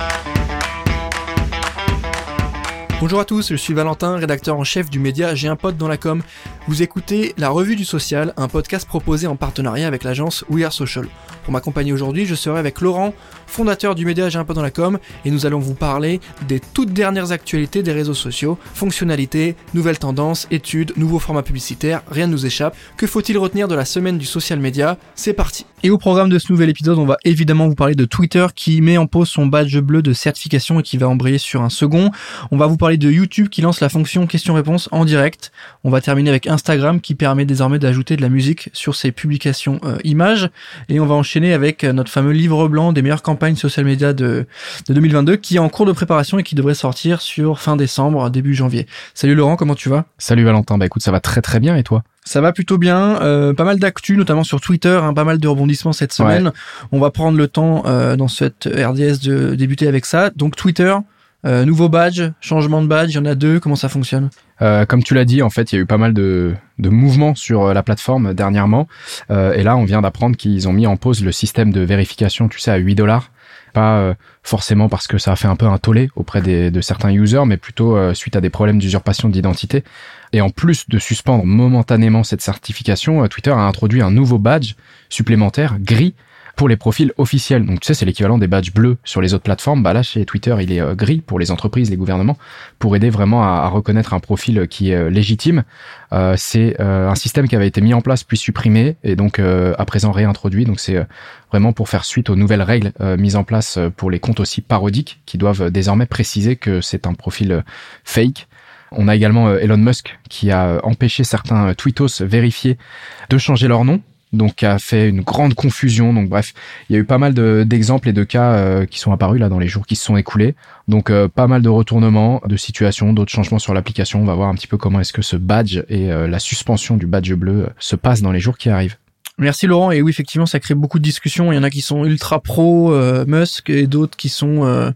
Bye. Bonjour à tous, je suis Valentin, rédacteur en chef du média J'ai un pote dans la com. Vous écoutez La Revue du Social, un podcast proposé en partenariat avec l'agence We Are Social. Pour m'accompagner aujourd'hui, je serai avec Laurent, fondateur du média J'ai un pote dans la com, et nous allons vous parler des toutes dernières actualités des réseaux sociaux, fonctionnalités, nouvelles tendances, études, nouveaux formats publicitaires, rien ne nous échappe. Que faut-il retenir de la semaine du social media C'est parti Et au programme de ce nouvel épisode, on va évidemment vous parler de Twitter qui met en pause son badge bleu de certification et qui va embrayer sur un second. De YouTube qui lance la fonction question-réponse en direct. On va terminer avec Instagram qui permet désormais d'ajouter de la musique sur ses publications euh, images. Et on va enchaîner avec euh, notre fameux livre blanc des meilleures campagnes social media de, de 2022 qui est en cours de préparation et qui devrait sortir sur fin décembre, début janvier. Salut Laurent, comment tu vas? Salut Valentin, bah écoute, ça va très très bien et toi? Ça va plutôt bien, euh, pas mal d'actu, notamment sur Twitter, hein, pas mal de rebondissements cette semaine. On va prendre le temps dans cette RDS de débuter avec ça. Donc Twitter, euh, nouveau badge, changement de badge, il y en a deux, comment ça fonctionne? Euh, Comme tu l'as dit, en fait, il y a eu pas mal de, de mouvements sur euh, la plateforme dernièrement. Euh, et là, on vient d'apprendre qu'ils ont mis en pause le système de vérification, tu sais, à 8 dollars. Pas forcément parce que ça a fait un peu un tollé auprès de certains users, mais plutôt suite à des problèmes d'usurpation d'identité. Et en plus de suspendre momentanément cette certification, Twitter a introduit un nouveau badge supplémentaire gris pour les profils officiels. Donc tu sais, c'est l'équivalent des badges bleus sur les autres plateformes. Bah là, chez Twitter, il est euh, gris pour les entreprises, les gouvernements, pour aider vraiment à, reconnaître un profil qui est euh, légitime. Euh, c'est un système qui avait été mis en place puis supprimé et donc à présent réintroduit. Donc c'est vraiment pour faire suite aux nouvelles règles mises en place pour les comptes aussi parodiques qui doivent désormais préciser que c'est un profil fake. On a également Elon Musk qui a empêché certains tweetos vérifiés de changer leur nom donc a fait une grande confusion. Donc bref, il y a eu pas mal d'exemples et de cas euh, qui sont apparus là dans les jours qui se sont écoulés. Donc euh, pas mal de retournements, de situations, d'autres changements sur l'application. On va voir un petit peu comment est-ce que ce badge et euh, la suspension du badge bleu se passent dans les jours qui arrivent. Merci Laurent. Et oui, effectivement, ça crée beaucoup de discussions. Il y en a qui sont ultra pro Musk et d'autres qui sont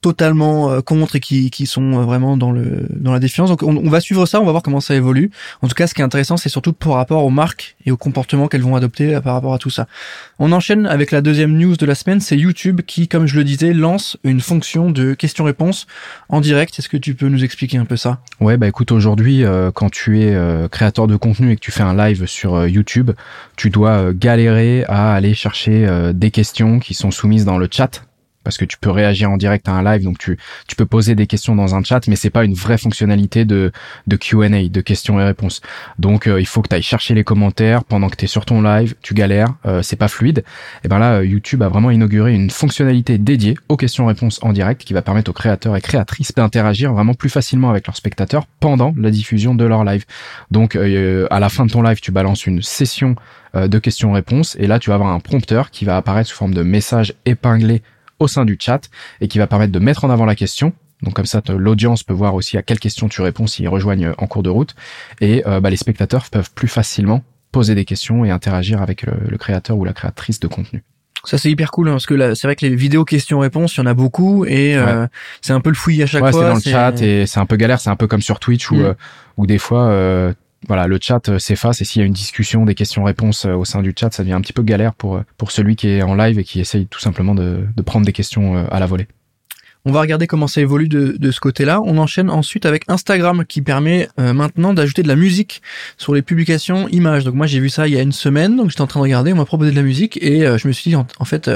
totalement euh, contre et qui, qui sont euh, vraiment dans le dans la défiance. Donc on, va suivre ça, on va voir comment ça évolue. En tout cas, ce qui est intéressant, c'est surtout par rapport aux marques et aux comportements qu'elles vont adopter euh, par rapport à tout ça. On enchaîne avec la deuxième news de la semaine, c'est YouTube qui, comme je le disais, lance une fonction de questions-réponses en direct. Est-ce que tu peux nous expliquer un peu ça? Ouais, bah écoute, aujourd'hui, quand tu es créateur de contenu et que tu fais un live sur YouTube, tu dois galérer à aller chercher des questions qui sont soumises dans le chat parce que tu peux réagir en direct à un live, donc tu, peux poser des questions dans un chat, mais c'est pas une vraie fonctionnalité de, Q&A, de questions et réponses. Donc euh, il faut que tu ailles chercher les commentaires pendant que tu es sur ton live, tu galères, euh, c'est pas fluide. Et ben là, euh, YouTube a vraiment inauguré une fonctionnalité dédiée aux questions-réponses en direct qui va permettre aux créateurs et créatrices d'interagir vraiment plus facilement avec leurs spectateurs pendant la diffusion de leur live. Donc à la fin de ton live, tu balances une session de questions-réponses et là tu vas avoir un prompteur qui va apparaître sous forme de message épinglé au sein du chat et qui va permettre de mettre en avant la question. Donc comme ça, l'audience peut voir aussi à quelle question tu réponds s'ils rejoignent euh, en cours de route. Et euh, bah, les spectateurs peuvent plus facilement poser des questions et interagir avec le, créateur ou la créatrice de contenu. Ça c'est hyper cool hein, parce que c'est vrai que les vidéos questions-réponses, il y en a beaucoup et euh, c'est un peu le fouillis à chaque ouais, fois. c'est dans le chat et c'est un peu galère, c'est un peu comme sur Twitch où, mm. où des fois voilà, le chat euh, s'efface et s'il y a une discussion, des questions-réponses euh, au sein du chat, ça devient un petit peu galère pour, euh, pour celui qui est en live et qui essaye tout simplement de, de prendre des questions à la volée. On va regarder comment ça évolue de, de ce côté-là. On enchaîne ensuite avec Instagram qui permet maintenant d'ajouter de la musique sur les publications images. Donc moi j'ai vu ça il y a une semaine, donc j'étais en train de regarder, on m'a proposé de la musique et je me suis dit en, fait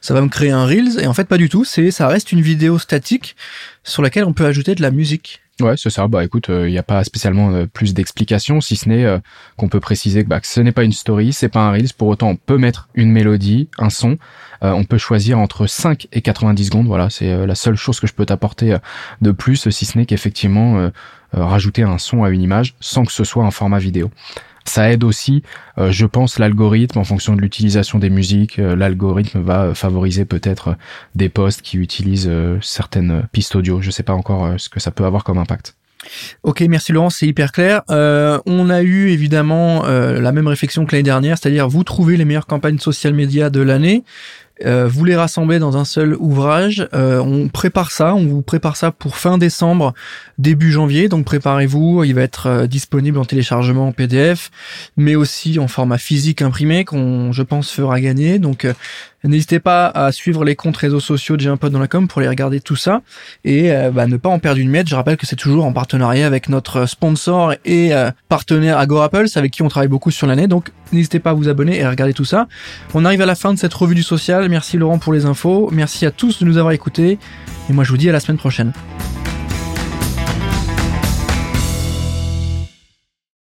ça va me créer un reels et en fait pas du tout. C'est ça reste une vidéo statique sur laquelle on peut ajouter de la musique. Ouais, c'est ça. Bah écoute, il euh, n'y a pas spécialement euh, plus d'explications, si ce n'est euh, qu'on peut préciser que, bah, que ce n'est pas une story, c'est pas un reels. Pour autant, on peut mettre une mélodie, un son. on peut choisir entre 5 et 90 secondes. Voilà, c'est la seule chose que je peux t'apporter de plus, si ce n'est qu'effectivement rajouter un son à une image sans que ce soit un format vidéo. Ça aide aussi, euh, je pense, l'algorithme en fonction de l'utilisation des musiques. Euh, l'algorithme va euh, favoriser peut-être des posts qui utilisent certaines pistes audio. Je sais pas encore ce que ça peut avoir comme impact. Ok, merci Laurent, c'est hyper clair. on a eu évidemment la même réflexion que l'année dernière, c'est-à-dire vous trouvez les meilleures campagnes social média de l'année. Euh, vous les rassemblez dans un seul ouvrage. Euh, on prépare ça, on vous prépare ça pour fin décembre, début janvier. Donc préparez-vous, il va être euh, disponible en téléchargement en PDF, mais aussi en format physique imprimé qu'on, je pense, fera gagner. Donc N'hésitez pas à suivre les comptes réseaux sociaux de J'ai dans la com pour les regarder tout ça et bah, ne pas en perdre une miette. Je rappelle que c'est toujours en partenariat avec notre sponsor et partenaire Agorapulse avec qui on travaille beaucoup sur l'année. Donc n'hésitez pas à vous abonner et à regarder tout ça. On arrive à la fin de cette revue du social. Merci Laurent pour les infos. Merci à tous de nous avoir écoutés. Et moi je vous dis à la semaine prochaine.